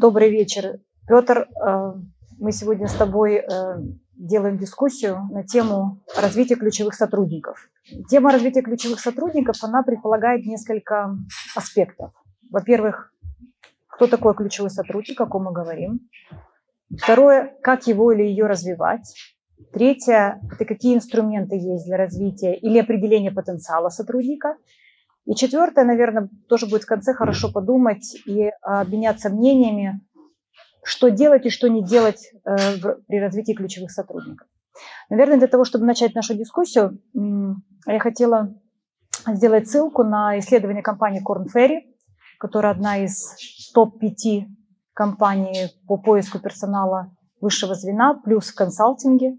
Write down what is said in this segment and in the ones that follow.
Добрый вечер, Петр. Э, мы сегодня с тобой э, делаем дискуссию на тему развития ключевых сотрудников. Тема развития ключевых сотрудников, она предполагает несколько аспектов. Во-первых, кто такой ключевой сотрудник, о ком мы говорим. Второе, как его или ее развивать. Третье, это какие инструменты есть для развития или определения потенциала сотрудника. И четвертое, наверное, тоже будет в конце хорошо подумать и обменяться мнениями, что делать и что не делать э, при развитии ключевых сотрудников. Наверное, для того, чтобы начать нашу дискуссию, я хотела сделать ссылку на исследование компании Korn Ferry, которая одна из топ-5 компаний по поиску персонала высшего звена, плюс в консалтинге.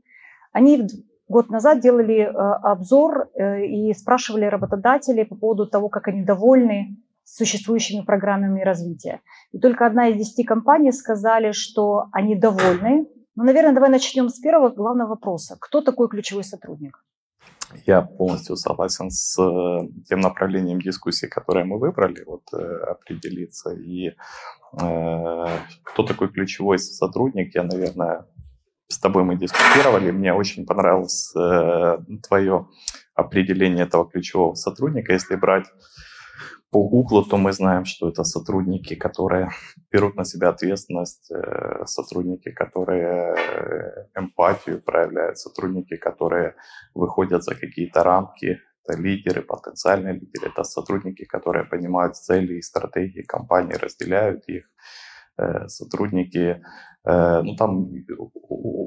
Они год назад делали э, обзор э, и спрашивали работодателей по поводу того, как они довольны существующими программами развития. И только одна из десяти компаний сказали, что они довольны. Ну, наверное, давай начнем с первого главного вопроса. Кто такой ключевой сотрудник? Я полностью согласен с э, тем направлением дискуссии, которое мы выбрали, вот определиться. И э, кто такой ключевой сотрудник, я, наверное, с тобой мы дискутировали, мне очень понравилось э, твое определение этого ключевого сотрудника. Если брать по Гуглу, то мы знаем, что это сотрудники, которые берут на себя ответственность, э, сотрудники, которые э, эмпатию проявляют, сотрудники, которые выходят за какие-то рамки, это лидеры, потенциальные лидеры, это сотрудники, которые понимают цели и стратегии компании, разделяют их, сотрудники. Э, ну, там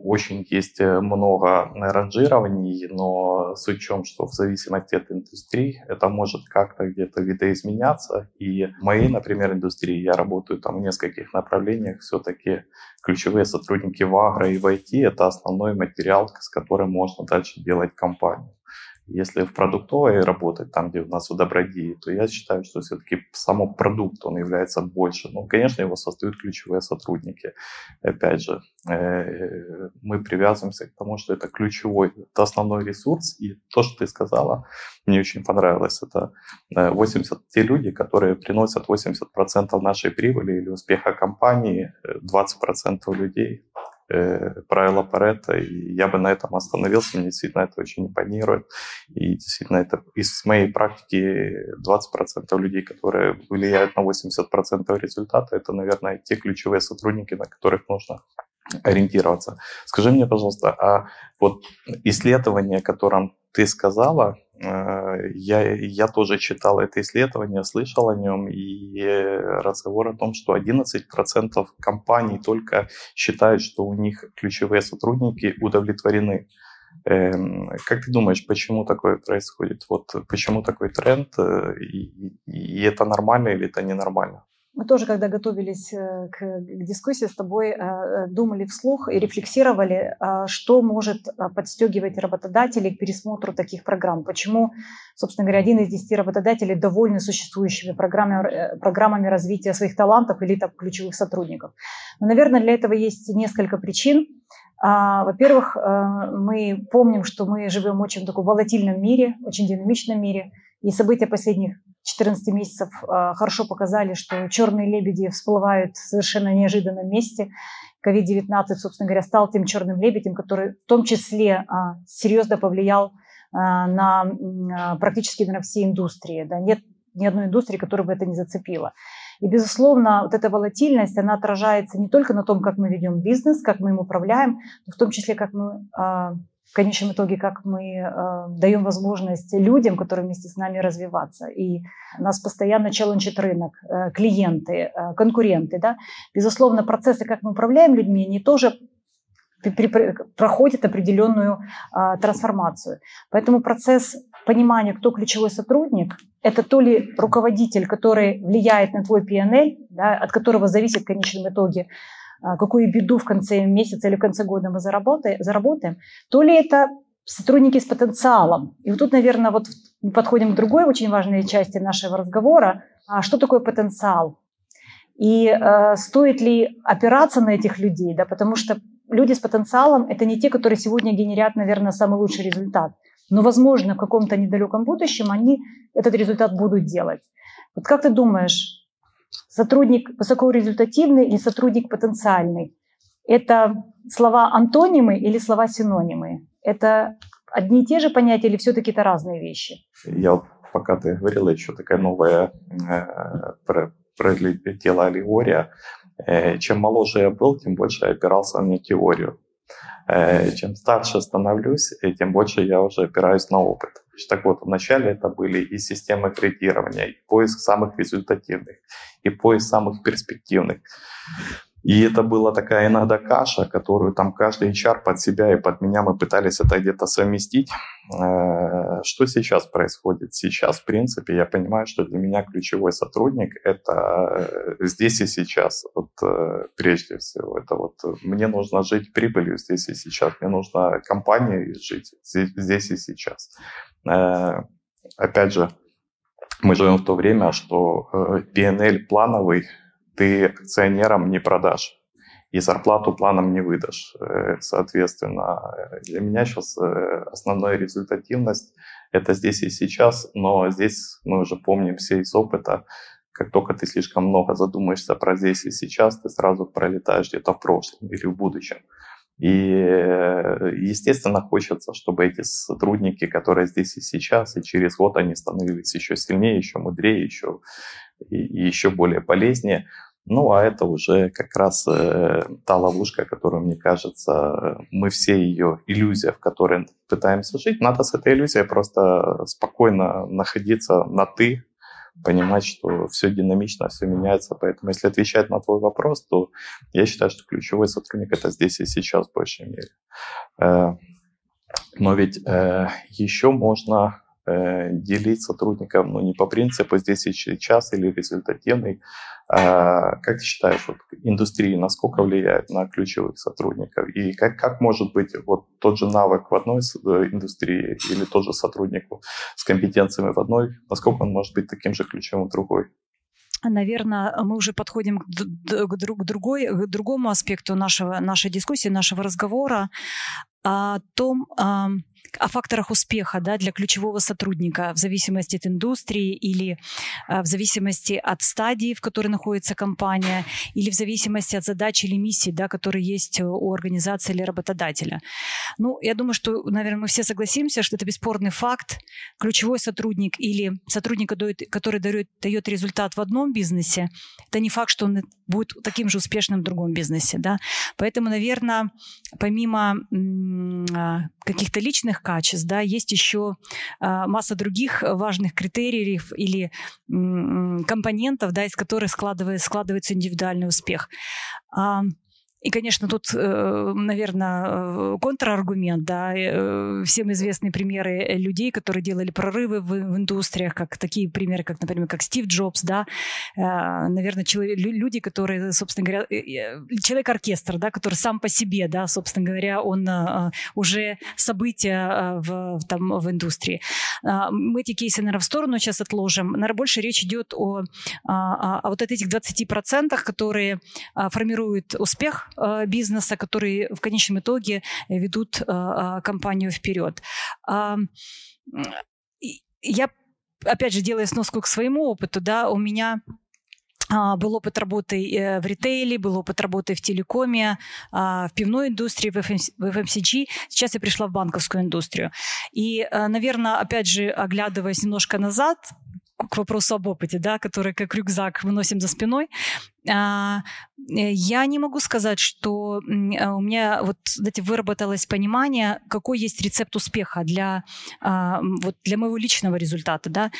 очень есть э, много ранжирований, но в чем, что в зависимости от индустрии это может как-то где-то видоизменяться. И в моей, например, индустрии я работаю там в нескольких направлениях. Все-таки ключевые сотрудники в агро и в IT – это основной материал, с которым можно дальше делать компанию. Если в продуктовой работать, там, где у нас у добродеи, то я считаю, что все-таки сам продукт, он является больше. Ну, конечно, его создают ключевые сотрудники. Опять же, э, мы привязываемся к тому, что это ключевой, это основной ресурс. И то, что ты сказала, мне очень понравилось. Это 80 э, те люди, которые приносят 80% нашей прибыли или успеха компании, 20% э, людей э, правила Паретта, и я бы на этом остановился, мне действительно это очень импонирует. И действительно это из моей практики 20% людей, которые влияют на 80% результата, это, наверное, те ключевые сотрудники, на которых нужно ориентироваться. Скажи мне, пожалуйста, а вот исследование, о котором ты сказала, я, я тоже читал это исследование, слышал о нем, и разговор о том, что 11% компаний только считают, что у них ключевые сотрудники удовлетворены. Эм, как ты думаешь, почему такое происходит? Вот почему такой тренд? Э, и, и это нормально или это ненормально? Мы тоже, когда готовились э, к, дискуссии с тобой, э, э, думали вслух и рефлексировали, что может подстегивать работодателей к пересмотру таких программ. Почему, собственно говоря, один из десяти работодателей довольны существующими программами, программами развития своих талантов или так, ключевых сотрудников. Но, наверное, для этого есть несколько причин. А, во-первых, мы помним, что мы живем в очень таком волатильном мире, очень динамичном мире, и события последних 14 месяцев а, хорошо показали, что черные лебеди всплывают в совершенно неожиданном месте. COVID-19, собственно говоря, стал тем черным лебедем, который в том числе а, серьезно повлиял а, на практически на все индустрии. Да, нет ни одной индустрии, которая бы это не зацепила. И, безусловно, вот эта волатильность, она отражается не только на том, как мы ведем бизнес, как мы им управляем, но в том числе, как мы в конечном итоге, как мы э, даем возможность людям, которые вместе с нами развиваться. И нас постоянно челленджит рынок, э, клиенты, э, конкуренты. Да? Безусловно, процессы, как мы управляем людьми, они тоже проходят определенную э, трансформацию. Поэтому процесс понимания, кто ключевой сотрудник, это то ли руководитель, который влияет на твой PNL, да, от которого зависит в конечном итоге а, какую беду в конце месяца или в конце года мы заработаем, заработаем то ли это сотрудники с потенциалом. И вот тут, наверное, вот мы подходим к другой очень важной части нашего разговора. А что такое потенциал? И э, стоит ли опираться на этих людей? Да? Потому что люди с потенциалом – это не те, которые сегодня генерят, наверное, самый лучший результат. Но, возможно, в каком-то недалеком будущем они этот результат будут делать. Вот как ты думаешь, сотрудник высокорезультативный или сотрудник потенциальный. Это слова антонимы или слова синонимы? Это одни и те же понятия или все-таки это разные вещи? Я пока ты говорила, еще такая новая э, пролетела аллегория. Э, чем моложе я был, тем больше я опирался на теорию. Э, чем старше становлюсь, э, тем больше я уже опираюсь на опыт. Так вот, вначале это были и системы кредитирования, и поиск самых результативных, и поиск самых перспективных. И это была такая иногда каша, которую там каждый HR под себя и под меня мы пытались это где-то совместить. Э, что сейчас происходит? Сейчас, в принципе, я понимаю, что для меня ключевой сотрудник – это э, здесь и сейчас. Вот э, прежде всего, это вот мне нужно жить прибылью здесь и сейчас. Мне нужно компанией жить здесь и сейчас. Опять же, мы живем в то время, что PNL плановый ты акционерам не продашь и зарплату планом не выдашь. Э, соответственно, для меня сейчас э, основная результативность – это здесь и сейчас, но здесь мы уже помним все из опыта, как только ты слишком много задумаешься про здесь и сейчас, ты сразу пролетаешь где-то в прошлом или в будущем. И, э, естественно, хочется, чтобы эти сотрудники, которые здесь и сейчас, и через год они становились еще сильнее, еще мудрее, еще, и, и еще более полезнее. Ну, а это уже как раз э, та ловушка, которую, мне кажется, мы все ее иллюзия, в которой пытаемся жить. Надо с этой иллюзией просто спокойно находиться на «ты», понимать, что все динамично, все меняется. Поэтому, если отвечать на твой вопрос, то я считаю, что ключевой сотрудник это здесь и сейчас в большей мере. Э, но ведь э, еще можно делить сотрудников, ну, не по принципу здесь и сейчас или результативный, а, как ты считаешь, вот, индустрия насколько влияет на ключевых сотрудников? И как, как может быть вот тот же навык в одной э, индустрии или тот же сотрудник с компетенциями в одной, насколько он может быть таким же ключевым в другой? наверное, мы уже подходим к, друг, к, другой, к другому аспекту нашего, нашей дискуссии, нашего разговора о том, о факторах успеха да, для ключевого сотрудника в зависимости от индустрии или э, в зависимости от стадии, в которой находится компания, или в зависимости от задач или миссий, да, которые есть у организации или работодателя. Ну, я думаю, что, наверное, мы все согласимся, что это бесспорный факт. Ключевой сотрудник или сотрудник, который дает, дает результат в одном бизнесе, это не факт, что он будет таким же успешным в другом бизнесе. Да? Поэтому, наверное, помимо а, каких-то личных качеств, да, есть еще а, масса других важных критериев или компонентов, да, из которых складывается, складывается индивидуальный успех. А, и, конечно, тут, э, наверное, э, контраргумент, да, э, всем известные примеры людей, которые делали прорывы в, в индустриях, как такие примеры, как, например, как Стив Джобс, да, наверное, человек, люди, которые, собственно говоря, человек-оркестр, да, который сам по себе, да, собственно говоря, он уже события в, там, в индустрии. Мы эти кейсы, наверное, в сторону сейчас отложим. Наверное, больше речь идет о, о, о вот этих 20%, которые формируют успех Э, бизнеса, которые в конечном итоге ведут э, э, компанию вперед. Я, опять же, делая сноску к своему опыту, да, у меня а, был опыт работы в ритейле, был опыт работы в телекоме, а, в пивной индустрии, в FMCG. Сейчас я пришла в банковскую индустрию. И, наверное, опять же, оглядываясь немножко назад, к вопросу об опыте, да, который как рюкзак выносим за спиной, а, э, я не могу сказать, что а, у меня вот знаете, выработалось понимание, какой есть рецепт успеха для, а, вот для моего личного результата. Да?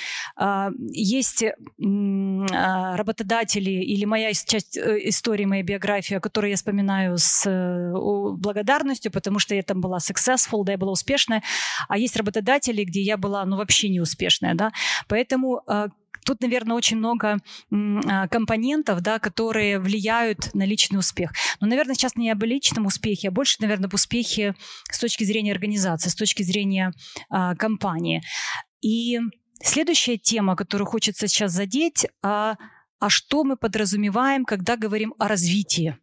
Есть работодатели или моя часть э, истории, моя биография, которую я вспоминаю с э, благодарностью, потому что я там была successful, да, я была успешная, а есть работодатели, где я была ну, вообще неуспешная. Да? Поэтому Тут, наверное, очень много а, компонентов, да, которые влияют на личный успех. Но, наверное, сейчас не об личном успехе, а больше, наверное, об успехе с точки зрения организации, с точки зрения а, компании. И следующая тема, которую хочется сейчас задеть, а, а что мы подразумеваем, когда говорим о развитии?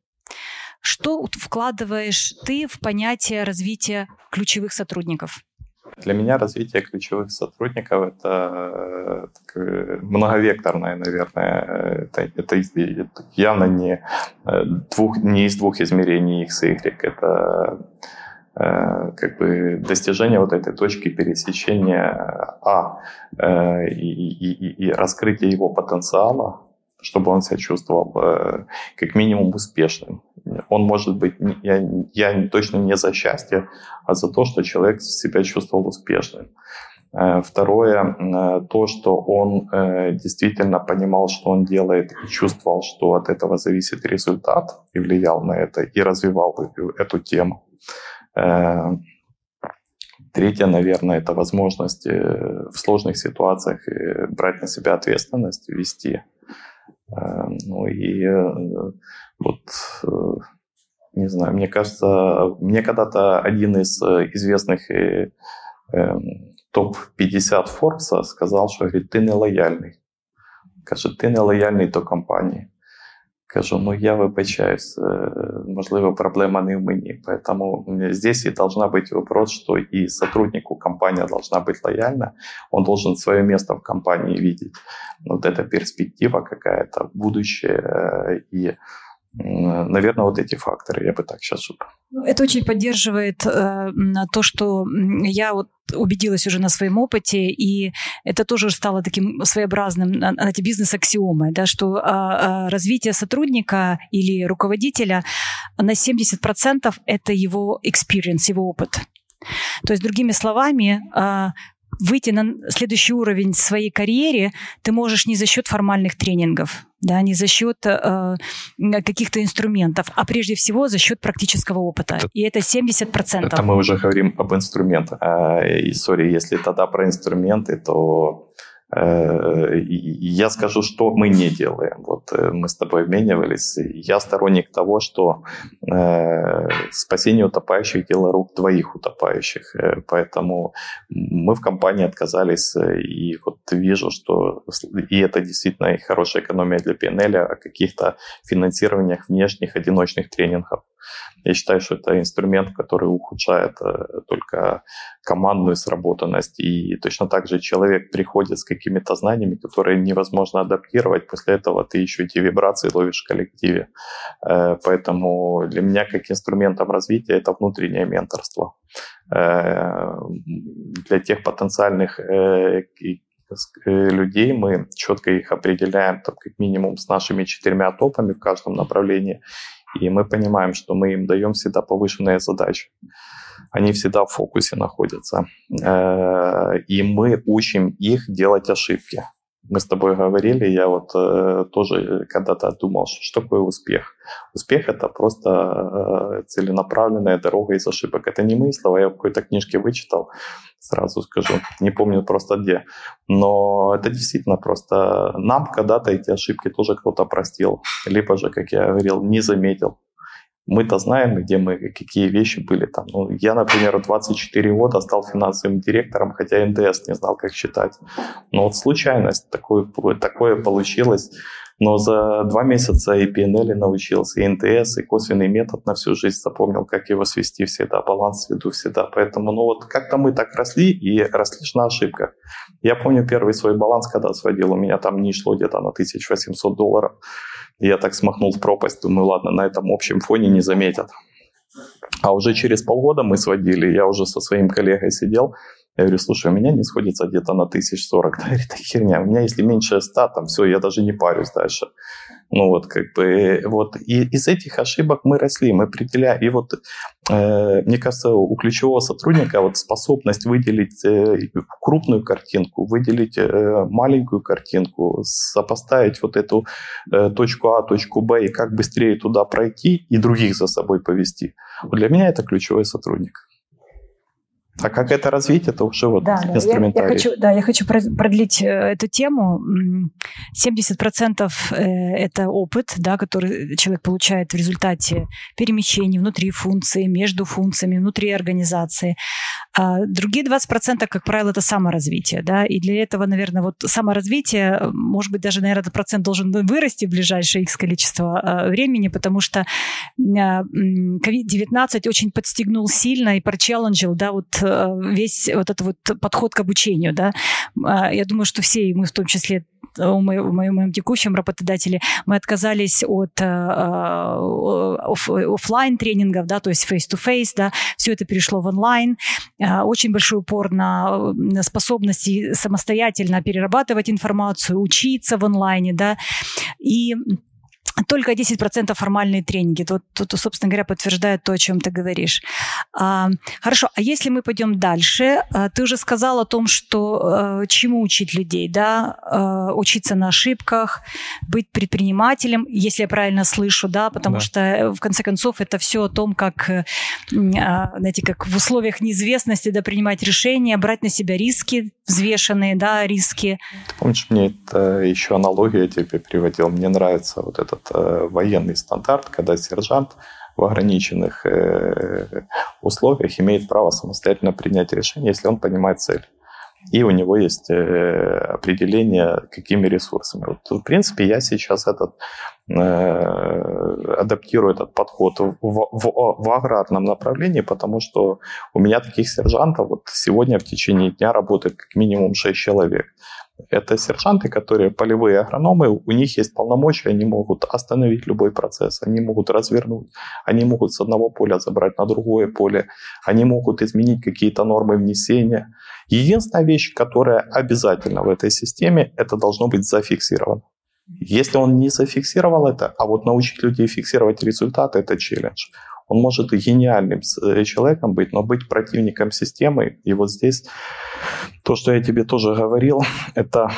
Что вкладываешь ты в понятие развития ключевых сотрудников? Для меня развитие ключевых сотрудников это многовекторное, наверное, это, это, явно не, двух, не из двух измерений X и Y, это Э, как бы достижение вот этой точки пересечения А э, и, и, и раскрытие его потенциала, чтобы он себя чувствовал э, как минимум успешным. Он может быть, я, я точно не за счастье, а за то, что человек себя чувствовал успешным. Второе, то, что он действительно понимал, что он делает, и чувствовал, что от этого зависит результат, и влиял на это, и развивал эту тему. Э, третье, наверное, это возможность э, в сложных ситуациях э, брать на себя ответственность, вести. Ну и вот, не знаю, мне кажется, мне когда-то один из известных топ-50 Forbes сказал, что говорит, ты не лояльный. Каже, ти не лояльний до компанії. Кажу, ну я вибачаюсь, можливо, проблема не в мені. Поэтому здесь и должна быть вопрос, что и сотруднику компания должна быть лояльна, он должен свое место в компании видеть. Вот эта перспектива какая-то, будущее и Наверное, вот эти факторы, я бы так сейчас... Ну, это очень поддерживает э, то, что я вот убедилась уже на своем опыте, и это тоже стало таким своеобразным, знаете, бизнес-аксиомой, да, что э, развитие сотрудника или руководителя на 70% это его experience, его опыт. То есть, другими словами, выйти на следующий уровень своей карьере ты можешь не за счет формальных тренингов, да, не за счет э, каких-то инструментов, а прежде всего за счет практического опыта. Это, и это 70%. Это мы уже говорим об инструментах. А, и, сори, если тогда про инструменты, то я скажу, что мы не делаем. Вот э, мы с тобой обменивались. Я сторонник того, что э, спасение утопающих – дело рук двоих утопающих. Поэтому мы в компании отказались, и вот вижу, что и это действительно хорошая экономия для PNL о каких-то финансированиях внешних одиночных тренингов. Я считаю, что это инструмент, который ухудшает только командную сработанность. И точно так же человек приходит с какими-то знаниями, которые невозможно адаптировать. После этого ты еще эти вибрации ловишь в коллективе. Э, поэтому для меня как инструментом развития это внутреннее менторство. Э, для тех потенциальных э, людей мы четко их определяем, там, как минимум с нашими четырьмя топами в каждом направлении, и мы понимаем, что мы им даем всегда повышенные задачи они всегда в фокусе находятся. Э, и мы учим их делать ошибки. Мы с тобой говорили, я вот э, тоже когда-то думал, что такое успех. Успех это просто э, целенаправленная дорога из ошибок. Это не мои слова, я в какой-то книжке вычитал, сразу скажу, не помню просто где. Но это действительно просто нам когда-то эти ошибки тоже кто-то простил, либо же, как я говорил, не заметил мы-то знаем, где мы, какие вещи были там. Ну, я, например, 24 года стал финансовым директором, хотя НДС не знал, как считать. Но вот случайность, такое, такое получилось. Но за два месяца и PNL научился, и НДС, и косвенный метод на всю жизнь запомнил, как его свести всегда, баланс сведу всегда. Поэтому, ну вот как-то мы так росли, и росли на ошибках. Я помню первый свой баланс, когда сводил, у меня там не шло где-то на 1800 долларов. Я так смахнул в пропасть, думаю, ладно, на этом общем фоне не заметят. А уже через полгода мы сводили, я уже со своим коллегой сидел, я говорю, слушай, у меня не сходится где-то на 1040. Да, говорит, херня, у меня если меньше 100, там все, я даже не парюсь дальше. Ну вот, как бы, вот, и из этих ошибок мы росли, мы определяем, и вот, э, мне кажется, у ключевого сотрудника вот способность выделить э, крупную картинку, выделить э, маленькую картинку, сопоставить вот эту э, точку А, точку Б, и как быстрее туда пройти, и других за собой повести. Вот для меня это ключевой сотрудник. А как это развить, это уже вот да, инструментарий. Я, я хочу, да, я хочу продлить э, эту тему. 70% э, это опыт, да, который человек получает в результате перемещений внутри функции, между функциями, внутри организации. А другие 20%, как правило, это саморазвитие. Да, и для этого, наверное, вот саморазвитие, может быть, даже, наверное, этот процент должен вырасти в ближайшее их количество а, времени, потому что COVID-19 а, очень подстегнул сильно и прочелленджил да, вот весь вот этот вот подход к обучению, да. Я думаю, что все, и мы в том числе у моем, моем текущем работодателе, мы отказались от э, офлайн тренингов, да, то есть face-to-face, да, все это перешло в онлайн. Э, очень большой упор на способности самостоятельно перерабатывать информацию, учиться в онлайне, да, и только 10% формальные тренинги. Вот тут, собственно говоря, подтверждает то, о чем ты говоришь. А, хорошо, а если мы пойдем дальше, а, ты уже сказал о том, что а, чему учить людей, да, а, учиться на ошибках, быть предпринимателем, если я правильно слышу, да, потому да. что в конце концов это все о том, как, а, знаете, как в условиях неизвестности, да, принимать решения, брать на себя риски, взвешенные, да, риски. Ты помнишь, мне это еще аналогия тебе приводил, мне нравится вот этот э, военный стандарт, когда сержант в ограниченных э, условиях имеет право самостоятельно принять решение, если он понимает цель. И у него есть э, определение, какими ресурсами. Вот, в принципе, я сейчас этот, э, адаптирую этот подход в, в, в аграрном направлении, потому что у меня таких сержантов вот сегодня в течение дня работает как минимум 6 человек. Это сержанты, которые полевые агрономы, у них есть полномочия, они могут остановить любой процесс, они могут развернуть, они могут с одного поля забрать на другое поле, они могут изменить какие-то нормы внесения. Единственная вещь, которая обязательно в этой системе, это должно быть зафиксировано. Если он не зафиксировал это, а вот научить людей фиксировать результаты, это челлендж. Он может гениальным э, человеком быть, но быть противником системы. И вот здесь то, что я тебе тоже говорил, это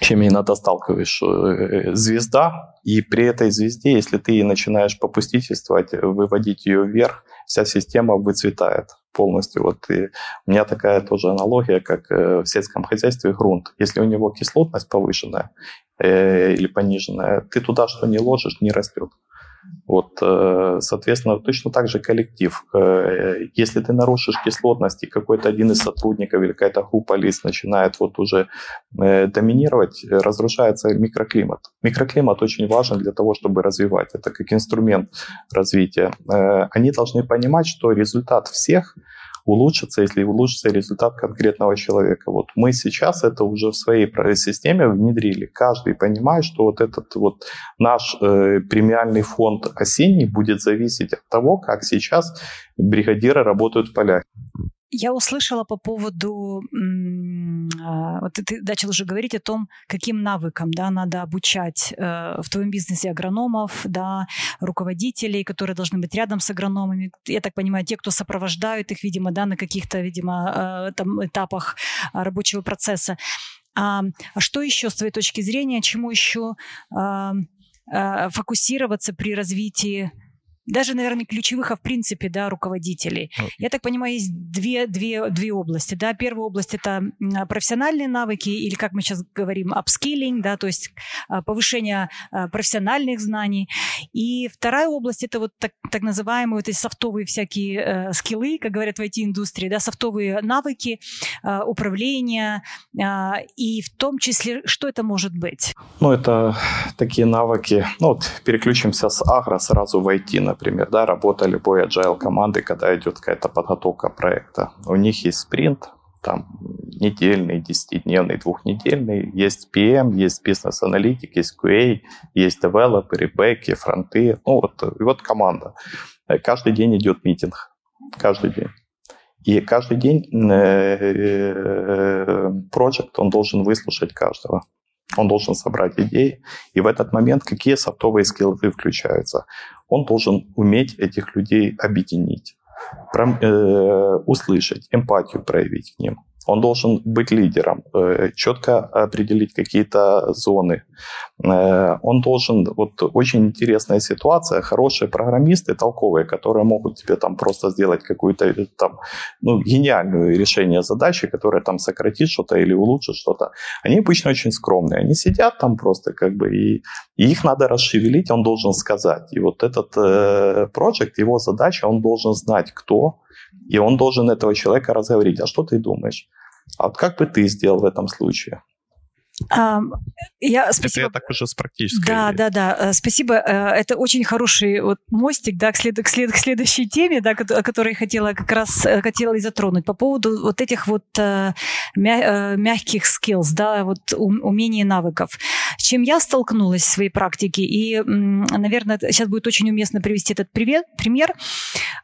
чем иногда сталкиваешь э, звезда, и при этой звезде, если ты начинаешь попустительствовать, выводить ее вверх, вся система выцветает полностью. Вот и у меня такая тоже аналогия, как э, в сельском хозяйстве грунт. Если у него кислотность повышенная э, или пониженная, ты туда что не ложишь, не растет. Вот, э, соответственно, точно так же коллектив. Э, если ты нарушишь кислотность, и какой-то один из сотрудников или какая-то группа лиц начинает вот уже э, доминировать, разрушается микроклимат. Микроклимат очень важен для того, чтобы развивать. Это как инструмент развития. Они должны понимать, что результат всех – улучшится, если улучшится результат конкретного человека. Вот мы сейчас это уже в своей системе внедрили. Каждый понимает, что вот этот вот наш э, премиальный фонд осенний будет зависеть от того, как сейчас бригадиры работают в полях. Я услышала по поводу, а, вот ты начал уже говорить о том, каким навыкам да, надо обучать э, в твоем бизнесе агрономов, да, руководителей, которые должны быть рядом с агрономами. Я так понимаю, те, кто сопровождают их, видимо, да, на каких-то, видимо, э, там, этапах рабочего процесса. А, а что еще с твоей точки зрения, чему еще а, фокусироваться при развитии даже, наверное, ключевых, а в принципе, да, руководителей. Okay. Я так понимаю, есть две, две, две области. Да. Первая область – это профессиональные навыки, или, как мы сейчас говорим, upskilling, да, то есть а, повышение а, профессиональных знаний. И вторая область – это вот так, так называемые вот эти софтовые всякие э, скиллы, как говорят в IT-индустрии, да, софтовые навыки э, управления, э, и в том числе, что это может быть? Ну, это такие навыки, ну, вот переключимся с агро сразу в IT, например, да, работа любой agile команды, когда идет какая-то подготовка проекта. У них есть спринт, там недельный, десятидневный, двухнедельный, есть PM, есть бизнес-аналитик, есть QA, есть девелоперы, бэки, фронты, ну вот, и вот команда. Каждый день идет митинг, каждый день. И каждый день проект, он должен выслушать каждого. Он должен собрать идеи, и в этот момент какие софтовые скиллы включаются. Он должен уметь этих людей объединить, э, услышать, эмпатию проявить к ним, он должен быть лидером, э, четко определить какие-то зоны. Э, он должен, вот очень интересная ситуация, хорошие программисты, толковые, которые могут тебе там просто сделать какую-то э, там, ну, гениальную решение задачи, которое там сократит что-то или улучшит что-то. Они обычно очень скромные. Они сидят там просто как бы, и, и их надо расшевелить, он должен сказать. И вот этот проект, его задача, он должен знать, кто, и он должен этого человека разговорить. А что ты думаешь? А вот как бы ты сделал в этом случае? Я, спасибо. Это я так уже с практической. Да, да, да. Э, спасибо. Э, это очень хороший вот мостик, да, к, след, к, след, к следующей теме, да, о которой хотела как раз э, хотела и затронуть по поводу вот этих вот мягких skills, да, вот умений и навыков. С чем я столкнулась в своей практике, и, наверное, сейчас будет очень уместно привести этот пример.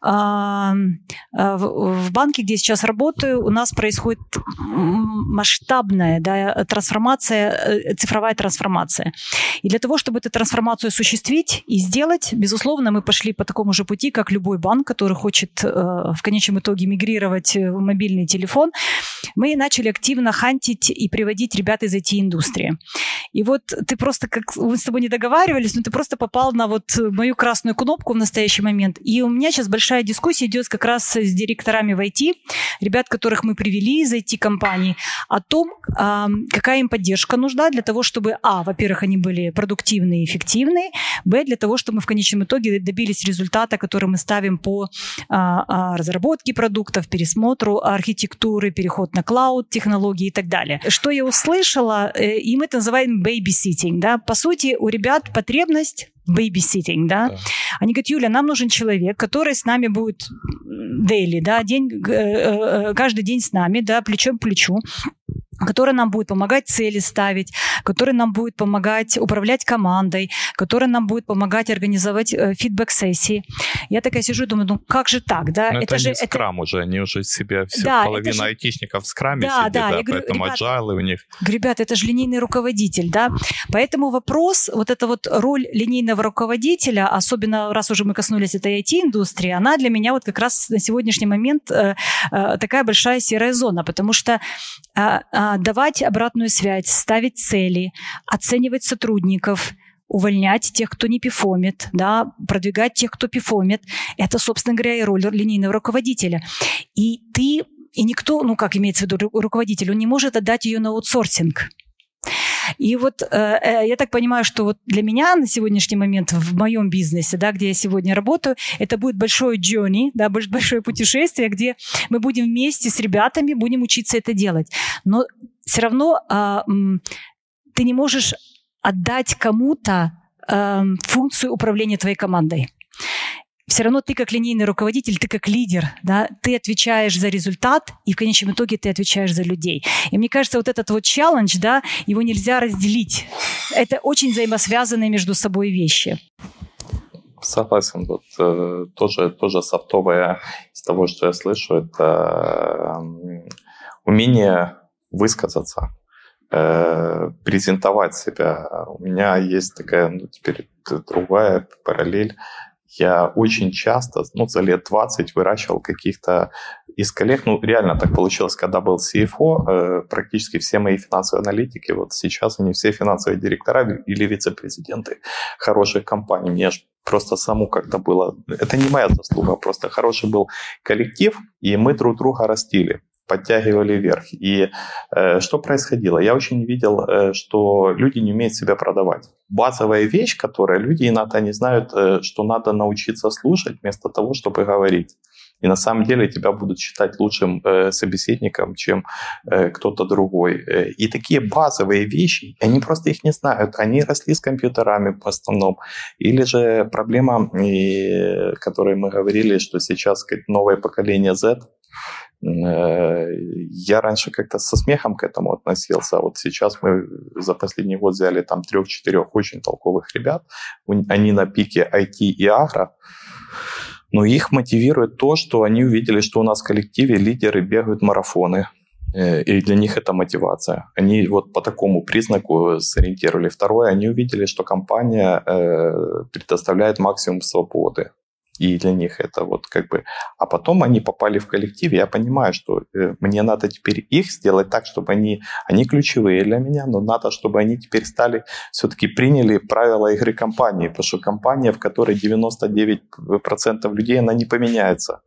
В банке, где я сейчас работаю, у нас происходит масштабная да, трансформация, цифровая трансформация. И для того, чтобы эту трансформацию осуществить и сделать, безусловно, мы пошли по такому же пути, как любой банк, который хочет э, в конечном итоге мигрировать в мобильный телефон. Мы начали активно хантить и приводить ребят из IT-индустрии. И вот ты просто, как мы с тобой не договаривались, но ты просто попал на вот мою красную кнопку в настоящий момент. И у меня сейчас большая дискуссия идет как раз с директорами в IT, ребят, которых мы привели из IT-компаний, о том, какая им поддержка нужна для того, чтобы, а, во-первых, они были продуктивные и эффективные, б, для того, чтобы мы в конечном итоге добились результата, который мы ставим по а, а, разработке продуктов, пересмотру архитектуры, переход на клауд, технологии и так далее. Что я услышала, э, и мы это называем babysitting, да, по сути, у ребят потребность babysitting, да? да. Они говорят, Юля, нам нужен человек, который с нами будет daily, да, день, э, э, каждый день с нами, да, плечом к плечу который нам будет помогать цели ставить, который нам будет помогать управлять командой, который нам будет помогать организовать э, фидбэк-сессии. Я такая сижу и думаю, ну как же так, да? Но это, это же не скрам это... уже, они уже себе все, да, половина же... айтишников в скраме да, сидит, да, да, говорю, поэтому agile у них. Ребята, это же линейный руководитель, да? Поэтому вопрос, вот эта вот роль линейного руководителя, особенно раз уже мы коснулись этой IT-индустрии, она для меня вот как раз на сегодняшний момент э, э, такая большая серая зона, потому что э, э, давать обратную связь, ставить цели, оценивать сотрудников, увольнять тех, кто не пифомит, да, продвигать тех, кто пифомит. Это, собственно говоря, и роль линейного руководителя. И ты, и никто, ну как имеется в виду руководитель, он не может отдать ее на аутсорсинг. И вот э, э, я так понимаю, что вот для меня на сегодняшний момент в моем бизнесе, да, где я сегодня работаю, это будет большое journey, да, большое путешествие, где мы будем вместе с ребятами будем учиться это делать. Но все равно э, ты не можешь отдать кому-то э, функцию управления твоей командой все равно ты как линейный руководитель, ты как лидер, да, ты отвечаешь за результат, и в конечном итоге ты отвечаешь за людей. И мне кажется, вот этот вот челлендж, да, его нельзя разделить. Это очень взаимосвязанные между собой вещи. Согласен. Вот э, тоже, тоже софтовое из того, что я слышу, это э, умение высказаться, э, презентовать себя. У меня есть такая, ну, теперь другая параллель я очень часто, ну, за лет 20 выращивал каких-то из коллег, ну, реально так получилось, когда был CFO, э, практически все мои финансовые аналитики, вот сейчас они все финансовые директора или вице-президенты хороших компаний. Мне просто саму как-то было... Это не моя заслуга, просто хороший был коллектив, и мы друг друга растили подтягивали вверх. И э, что происходило? Я очень видел, э, что люди не умеют себя продавать. Базовая вещь, которая люди иногда не знают, э, что надо научиться слушать вместо того, чтобы говорить. И на самом деле тебя будут считать лучшим э, собеседником, чем э, кто-то другой. Э, и такие базовые вещи, они просто их не знают. Они росли с компьютерами в основном. Или же проблема, и, которой мы говорили, что сейчас сказать, новое поколение Z, я раньше как-то со смехом к этому относился, а вот сейчас мы за последний год взяли там трех-четырех очень толковых ребят, они на пике IT и агро, но их мотивирует то, что они увидели, что у нас в коллективе лидеры бегают марафоны, э, и для них это мотивация. Они вот по такому признаку сориентировали. Второе, они увидели, что компания э, предоставляет максимум свободы и для них это вот как бы... А потом они попали в коллектив, я понимаю, что э, мне надо теперь их сделать так, чтобы они... Они ключевые для меня, но надо, чтобы они теперь стали... Все-таки приняли правила игры компании, потому что компания, в которой 99% людей, она не поменяется.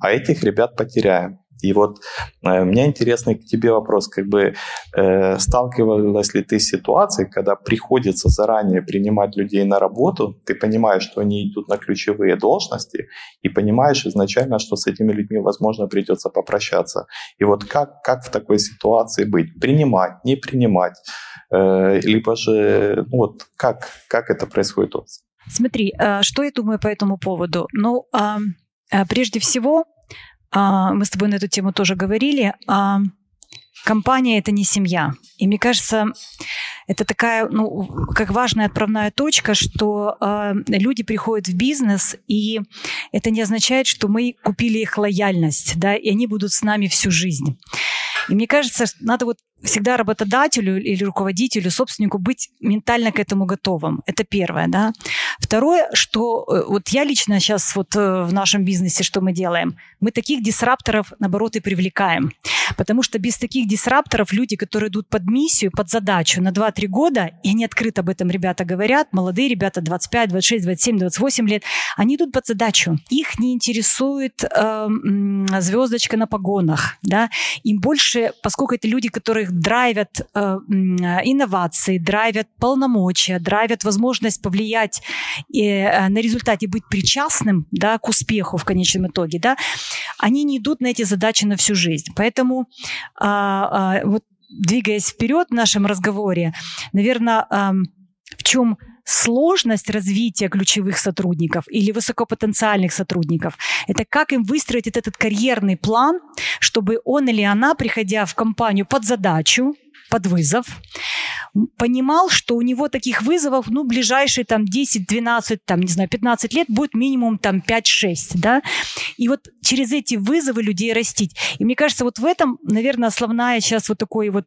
А этих ребят потеряем. И вот э, меня интересный к тебе вопрос, как бы э, сталкивалась ли ты с ситуацией, когда приходится заранее принимать людей на работу, ты понимаешь, что они идут на ключевые должности, и понимаешь изначально, что с этими людьми, возможно, придется попрощаться. И вот как, как в такой ситуации быть? Принимать, не принимать? либо же, ну вот, как, как это происходит у вас? Смотри, что я думаю по этому поводу? Ну, прежде всего, мы с тобой на эту тему тоже говорили, компания – это не семья. И мне кажется, это такая, ну, как важная отправная точка, что э, люди приходят в бизнес, и это не означает, что мы купили их лояльность, да, и они будут с нами всю жизнь. И мне кажется, надо вот всегда работодателю или руководителю, собственнику быть ментально к этому готовым. Это первое, да. Второе, что э, вот я лично сейчас вот э, в нашем бизнесе, что мы делаем, мы таких дисрапторов, наоборот, и привлекаем. Потому что без таких дисрапторов люди, которые идут под миссию, под задачу на 2-3 года, и они открыто об этом ребята говорят, молодые ребята 25, 26, 27, 28 лет, они идут под задачу. Их не интересует э, звездочка на погонах, да, им больше, поскольку это люди, которых драйвят э, инновации, драйвят полномочия, драйвят возможность повлиять э, на результате быть причастным, да, к успеху в конечном итоге, да, они не идут на эти задачи на всю жизнь. Поэтому а, а, вот двигаясь вперед в нашем разговоре, наверное, в чем сложность развития ключевых сотрудников или высокопотенциальных сотрудников. Это как им выстроить этот карьерный план, чтобы он или она, приходя в компанию под задачу, под вызов, понимал, что у него таких вызовов, ну, ближайшие там 10, 12, там, не знаю, 15 лет будет минимум там 5-6, да, и вот через эти вызовы людей растить. И мне кажется, вот в этом, наверное, основная сейчас вот такой вот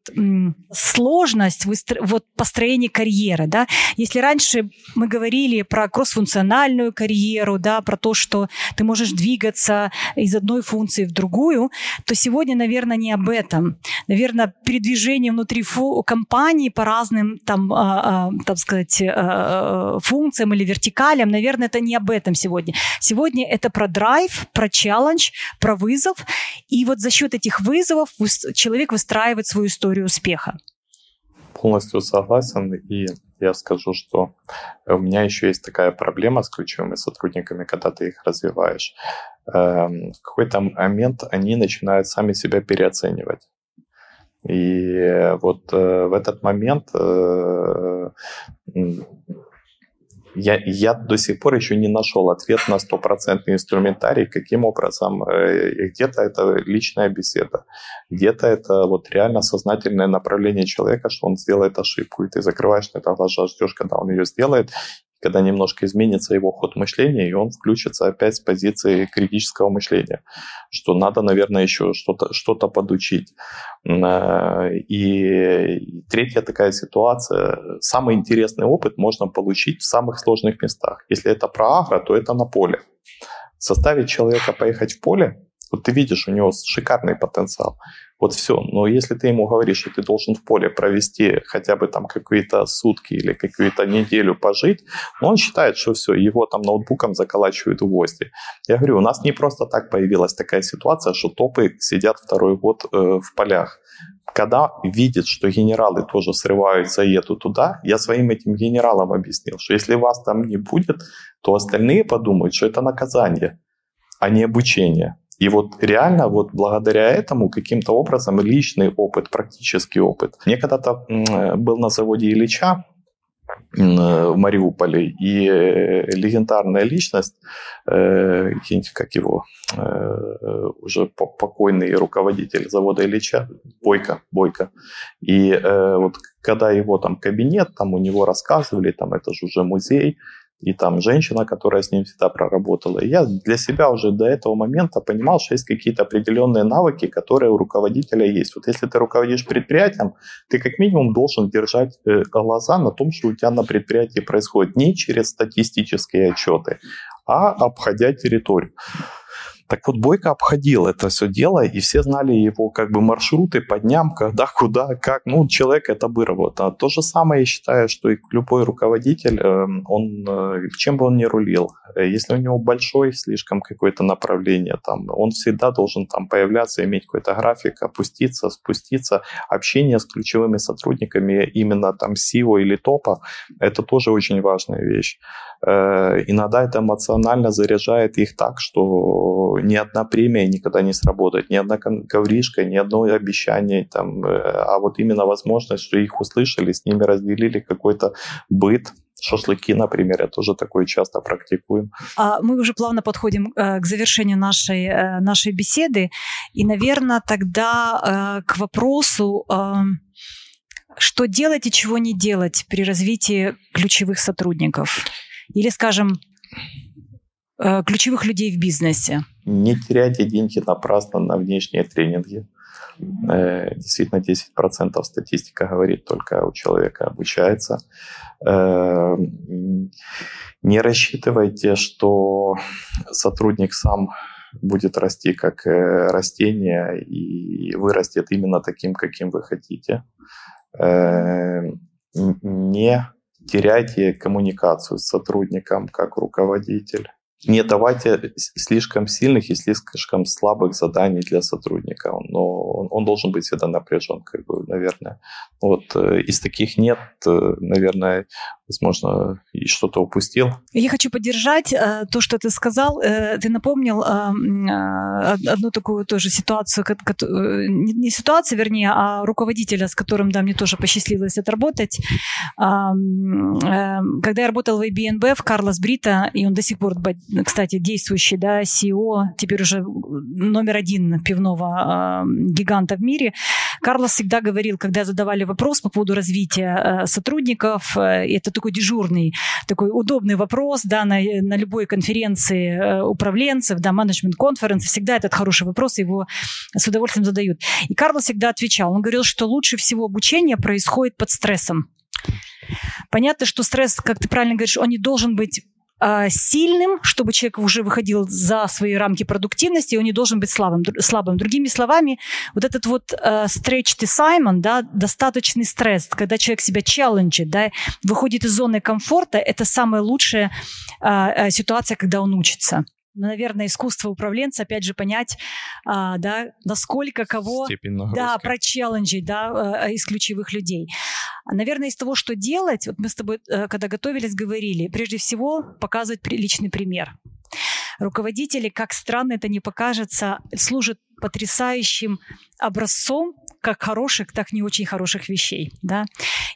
сложность выстро... вот построения карьеры, да. Если раньше мы говорили про кроссфункциональную карьеру, да, про то, что ты можешь двигаться из одной функции в другую, то сегодня, наверное, не об этом. Наверное, передвижение внутри фу- компании по разным, там, э, э, так сказать, э, функциям или вертикалям, наверное, это не об этом сегодня. Сегодня это про драйв, про челлендж, про вызов. И вот за счет этих вызовов человек выстраивает свою историю успеха. Полностью согласен. И я скажу, что у меня еще есть такая проблема с ключевыми сотрудниками, когда ты их развиваешь. Эм, в какой-то момент они начинают сами себя переоценивать. И вот э, в этот момент э, я, я до сих пор еще не нашел ответ на стопроцентный инструментарий, каким образом. Э, где-то это личная беседа, где-то это вот реально сознательное направление человека, что он сделает ошибку, и ты закрываешь на это глаза, ждешь, когда он ее сделает, когда немножко изменится его ход мышления, и он включится опять с позиции критического мышления, что надо, наверное, еще что-то что подучить. Э, и третья такая ситуация. Самый интересный опыт можно получить в самых сложных местах. Если это про агро, то это на поле. Составить человека поехать в поле, вот ты видишь, у него шикарный потенциал. Вот все. Но если ты ему говоришь, что ты должен в поле провести хотя бы там какие-то сутки или какую-то неделю пожить, он считает, что все, его там ноутбуком заколачивают в гвозди. Я говорю, у нас не просто так появилась такая ситуация, что топы сидят второй год э, в полях. Когда видит, что генералы тоже срываются и едут туда, я своим этим генералам объяснил, что если вас там не будет, то остальные подумают, что это наказание, а не обучение. И вот реально вот благодаря этому каким-то образом личный опыт, практический опыт. Мне когда-то был на заводе Ильича, в Мариуполе. И э, легендарная личность, э, как его, э, уже покойный руководитель завода Ильича, Бойко, Бойко. И вот когда его там кабинет, там у него рассказывали, там это же уже музей, и там женщина, которая с ним всегда проработала. И я для себя уже до этого момента понимал, что есть какие-то определенные навыки, которые у руководителя есть. Вот если ты руководишь предприятием, ты как минимум должен держать э, глаза на том, что у тебя на предприятии происходит не через статистические отчеты, а обходя территорию. Так вот, Бойко обходил это все дело, и все знали его как бы маршруты по дням, когда, куда, как. Ну, человек это выработал. То же самое я считаю, что и любой руководитель, эм, он, э, чем бы он ни рулил, если у него большой слишком какое-то направление, там, он всегда должен там появляться, иметь какой-то график, опуститься, спуститься. Общение с ключевыми сотрудниками именно там SEO или топа, это тоже очень важная вещь. Э, иногда это эмоционально заряжает их так, что ни одна премия никогда не сработает, ни одна ковришка, ни одно обещание, там, э, а вот именно возможность, что их услышали, с ними разделили какой-то быт, шашлыки, например, я тоже такое часто практикуем. А мы уже плавно подходим э, к завершению нашей, э, нашей беседы. И, наверное, тогда к вопросу, что делать и чего не делать при развитии ключевых сотрудников. Или, скажем, Э, ключевых людей в бизнесе? Не теряйте деньги напрасно на внешние тренинги. Э, действительно, 10% статистика говорит, только у человека обучается. Э, не рассчитывайте, что сотрудник сам будет расти как растение и вырастет именно таким, каким вы хотите. Не теряйте коммуникацию с сотрудником как руководитель не давайте слишком сильных и слишком слабых заданий для сотрудника. Но он, он должен быть всегда напряжен, как бы, наверное. Вот э, из таких нет, э, наверное, возможно, и что-то упустил. Я хочу поддержать э, то, что ты сказал. Э, ты напомнил э, э, одну такую тоже ситуацию, как, как, э, не ситуацию, вернее, а руководителя, с которым, да, мне тоже посчастливилось отработать. Э, э, когда я работала в ABNB, в Карлос Брита, и он до сих пор, кстати, действующий, да, CEO, теперь уже номер один пивного гиганта в мире, Карлос всегда говорил, когда задавали вопрос по поводу развития э, сотрудников, э, это такой дежурный, такой удобный вопрос, да, на, на любой конференции э, управленцев, да, менеджмент конференции, всегда этот хороший вопрос, его с удовольствием задают. И Карлос всегда отвечал, он говорил, что лучше всего обучение происходит под стрессом. Понятно, что стресс, как ты правильно говоришь, он не должен быть сильным, чтобы человек уже выходил за свои рамки продуктивности, и он не должен быть слабым. слабым. Другими словами, вот этот вот uh, stretched Simon, да, достаточный стресс, когда человек себя челленджит, да, выходит из зоны комфорта, это самая лучшая uh, ситуация, когда он учится. Наверное, искусство управленца, опять же, понять, а, да, насколько кого да, прочелленджить да, из ключевых людей. Наверное, из того, что делать, вот мы с тобой, э, когда готовились, говорили, прежде всего показывать личный пример. Руководители, как странно это не покажется, служат потрясающим образцом как хороших, так не очень хороших вещей, да.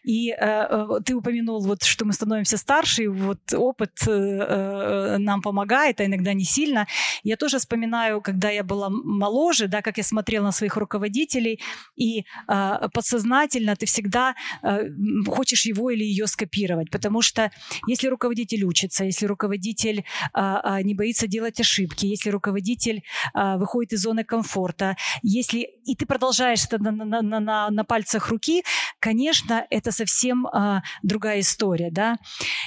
И э, э, ты упомянул, вот, что мы становимся старше, и вот опыт э, э, нам помогает, а иногда не сильно. Я тоже вспоминаю, когда я была моложе, да, как я смотрела на своих руководителей, и э, подсознательно ты всегда э, хочешь его или ее скопировать, потому что если руководитель учится, если руководитель э, э, не боится делать ошибки, если руководитель э, выходит из зоны комфорта, если и ты продолжаешь это на на, на, на, пальцах руки, конечно, это совсем э, другая история, да.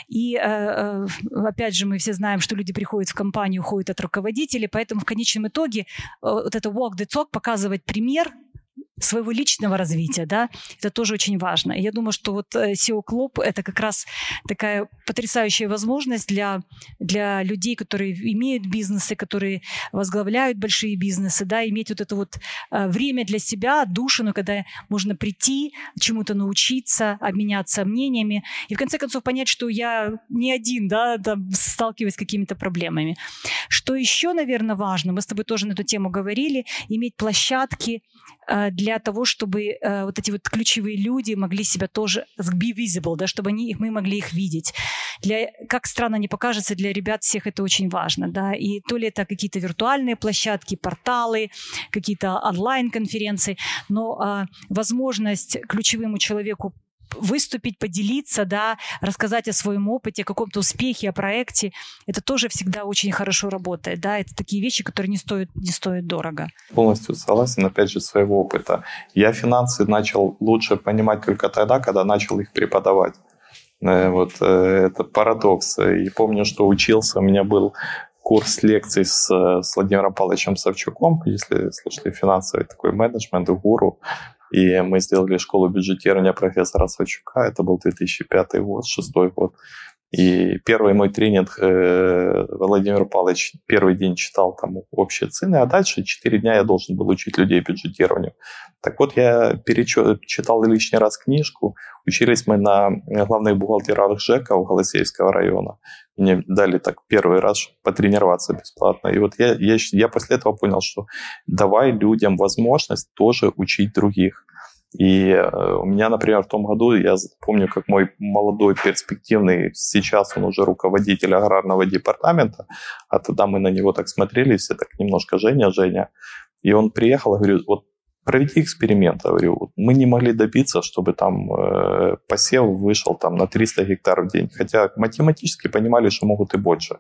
И э, э, опять же, мы все знаем, что люди приходят в компанию, уходят от руководителей, поэтому в конечном итоге э, вот это walk the talk показывать пример своего личного развития, да, это тоже очень важно. И я думаю, что вот э, SEO Club – это как раз такая потрясающая возможность для, для людей, которые имеют бизнесы, которые возглавляют большие бизнесы, да, иметь вот это вот э, время для себя, душину, когда можно прийти, чему-то научиться, обменяться мнениями и в конце концов понять, что я не один, да, там, сталкиваюсь с какими-то проблемами. Что еще, наверное, важно, мы с тобой тоже на эту тему говорили, иметь площадки э, для того, чтобы э, вот эти вот ключевые люди могли себя тоже be visible, да, чтобы они, мы могли их видеть. Для, как странно не покажется, для ребят всех это очень важно. Да? И то ли это какие-то виртуальные площадки, порталы, какие-то онлайн-конференции, но э, возможность ключевому человеку выступить, поделиться, да, рассказать о своем опыте, о каком-то успехе, о проекте, это тоже всегда очень хорошо работает, да, это такие вещи, которые не стоят, не стоят дорого. Полностью согласен, опять же, своего опыта. Я финансы начал лучше понимать только тогда, когда начал их преподавать. Э, вот э, это парадокс. И помню, что учился, у меня был курс лекций с, с Владимиром Павловичем Савчуком, если слышали, финансовый такой менеджмент, гуру. И мы сделали школу бюджетирования профессора Савчука. Это был 2005 год, 2006 год. И первый мой тренинг э, Владимир Павлович первый день читал там общие цены, а дальше 4 дня я должен был учить людей бюджетированию. Так вот, я перечитал лишний раз книжку. Учились мы на главных бухгалтерах ЖЭКа в Голосеевского района. Мне дали так первый раз потренироваться бесплатно. И вот я, я, я после этого понял, что давай людям возможность тоже учить других. И э, у меня, например, в том году, я помню, как мой молодой, перспективный, сейчас он уже руководитель аграрного департамента, а тогда мы на него так смотрели, все так немножко Женя, Женя. И он приехал, и говорю, вот проведи эксперимент, говорю, вот мы не могли добиться, чтобы там э, посев вышел там на 300 гектаров в день, хотя математически понимали, что могут и больше.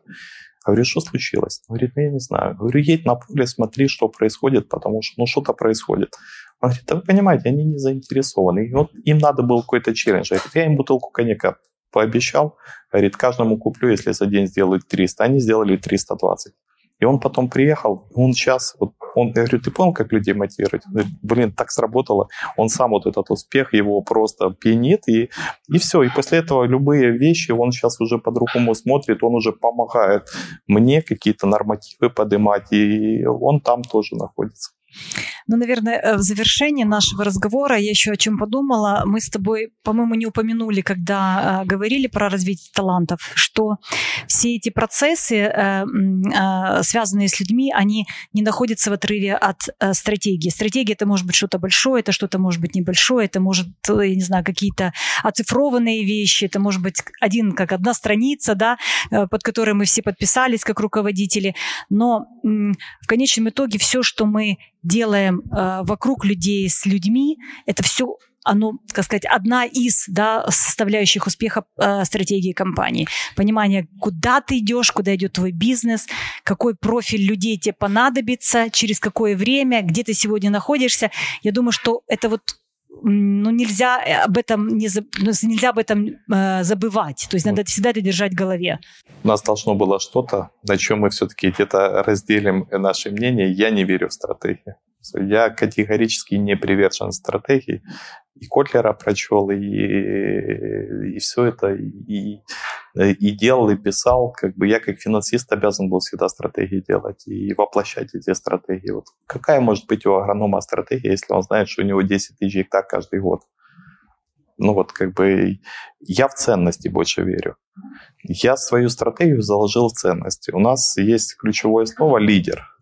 Говорю, что случилось? Говорит, ну я не знаю. Говорю, едь на поле, смотри, что происходит, потому что ну что-то происходит. Он говорит, да вы понимаете, они не заинтересованы. И вот им надо был какой-то челлендж. Говорит, я им бутылку коньяка пообещал. Говорит, каждому куплю, если за день сделают 300. Они сделали 320. И он потом приехал, он сейчас, вот он, я говорю, ты понял, как людей мотивировать? Говорит, блин, так сработало. Он сам вот этот успех, его просто пьянит, и, и все. И после этого любые вещи он сейчас уже по-другому смотрит, он уже помогает мне какие-то нормативы поднимать, и он там тоже находится. Ну, наверное, э, в завершении нашего разговора я еще о чем подумала. Мы с тобой, по-моему, не упомянули, когда э, говорили про развитие талантов, что все эти процессы, э, э, связанные с людьми, они не находятся в отрыве от э, стратегии. Стратегия это может быть что-то большое, это что-то может быть небольшое, это может, я не знаю, какие-то оцифрованные вещи, это может быть один, как одна страница, да, под которой мы все подписались как руководители. Но в конечном итоге все, что мы делаем э, вокруг людей с людьми, это все оно, так сказать, одна из да, составляющих успеха э, стратегии компании. Понимание, куда ты идешь, куда идет твой бизнес, какой профиль людей тебе понадобится, через какое время, где ты сегодня находишься. Я думаю, что это вот ну, нельзя э, об этом не ну, нельзя об этом э, забывать. То есть надо всегда это держать в голове. У нас должно было что-то, на чем мы все-таки где-то разделим наше мнение. Я не верю в стратегию. Я категорически не привержен стратегии и Котлера прочел, и, и все это, и, и делал, и писал. Как бы я как финансист обязан был всегда стратегии делать и воплощать эти стратегии. Вот какая может быть у агронома стратегия, если он знает, что у него 10 тысяч гектар каждый год? Ну вот как бы я в ценности больше верю. Я свою стратегию заложил в ценности. У нас есть ключевое слово «лидер».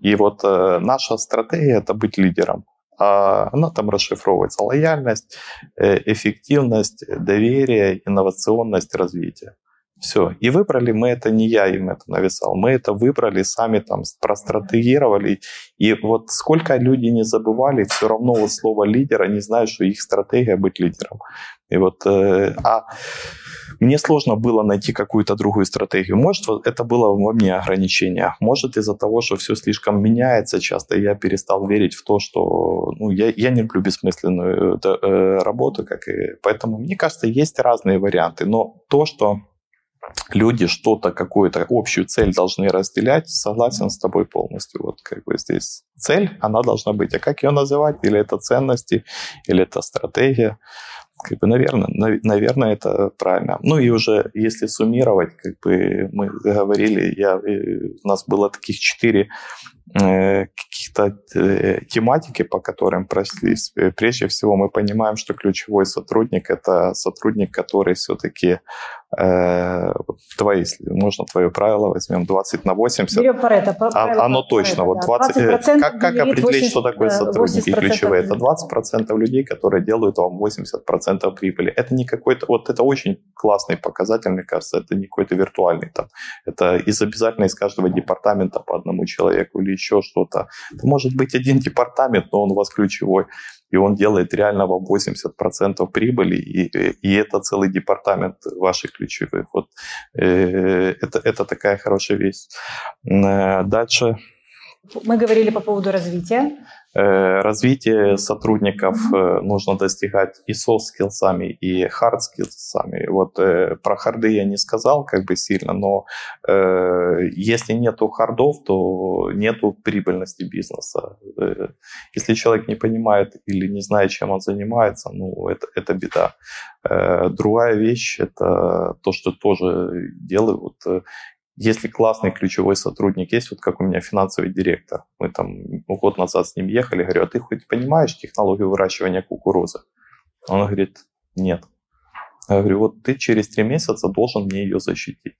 И вот э, наша стратегия – это быть лидером а она там расшифровывается. Лояльность, э, эффективность, доверие, инновационность, развитие. Все. И выбрали мы это, не я им это нависал, мы это выбрали, сами там простратегировали. И вот сколько люди не забывали, все равно вот слово лидер, они знают, что их стратегия быть лидером. И вот, э, а мне сложно было найти какую-то другую стратегию. Может, это было во мне ограничение. Может, из-за того, что все слишком меняется часто, я перестал верить в то, что ну, я, я не люблю бессмысленную э, работу. Как и... Поэтому, мне кажется, есть разные варианты. Но то, что люди что-то, какую-то общую цель должны разделять, согласен с тобой полностью. Вот как бы здесь цель, она должна быть. А как ее называть? Или это ценности, или это стратегия? Как бы, наверное, наверное, это правильно. Ну и уже, если суммировать, как бы мы говорили, я, э, у нас было таких четыре каких-то э, тематики, по которым прошлись. Э, прежде всего, мы понимаем, что ключевой сотрудник – это сотрудник, который все-таки э, твои, можно твое правило возьмем 20 на 80. Берем Парето. А, оно точно. вот 20, 20 э, как, как определить, 80, что такое сотрудники ключевые? Это 20% людей, которые делают вам 80% прибыли. Это не какой-то, вот это очень классный показатель, мне кажется, это не какой-то виртуальный там. Это из обязательно из каждого департамента по одному человеку или еще что-то. Это может быть один департамент, но он у вас ключевой, и он делает реально вам 80% прибыли, и, и это целый департамент ваших ключевых. Вот э, это, это такая хорошая вещь. Э, дальше. Мы говорили по поводу развития. Э, развитие сотрудников э, нужно достигать и soft skillsами, и hard skillsами. Вот э, про харды я не сказал как бы сильно, но если нету хардов, то нету прибыльности бизнеса. Если человек не понимает или не знает, чем он занимается, ну, это, это беда. Другая вещь, это то, что тоже делаю. Вот если классный ключевой сотрудник есть, вот как у меня финансовый директор, мы там год назад с ним ехали, говорю, а ты хоть понимаешь технологию выращивания кукурузы? Он говорит, нет. Я говорю, вот ты через три месяца должен мне ее защитить.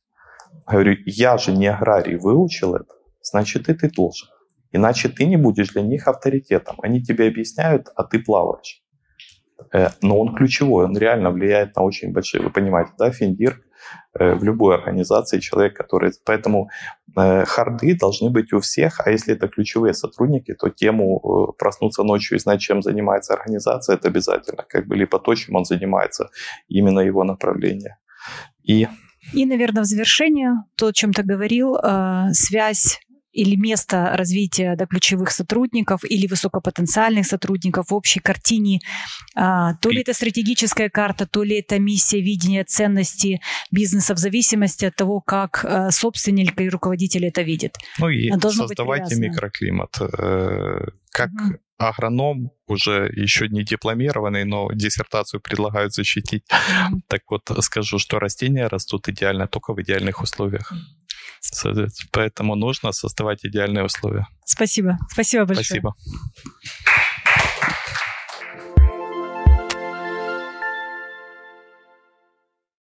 Я говорю, я же не аграрий выучил это, значит и ты должен. Иначе ты не будешь для них авторитетом. Они тебе объясняют, а ты плаваешь. Э, но он ключевой, он реально влияет на очень большие, вы понимаете, да, Финдир в любой организации человек, который... Поэтому э, харды должны быть у всех, а если это ключевые сотрудники, то тему э, проснуться ночью и знать, чем занимается организация, это обязательно. Как бы либо то, чем он занимается, именно его направление. И и, наверное, в завершение, то, о чем ты говорил, связь или место развития да, ключевых сотрудников или высокопотенциальных сотрудников в общей картине. А, то ли это стратегическая карта, то ли это миссия, видение, ценности бизнеса в зависимости от того, как а, собственник и руководитель это видит. Ну и создавайте микроклимат. Э, как угу агроном, уже еще не дипломированный, но диссертацию предлагают защитить. Так вот, скажу, что растения растут идеально только в идеальных условиях. Поэтому нужно создавать идеальные условия. Спасибо. Спасибо большое. Спасибо.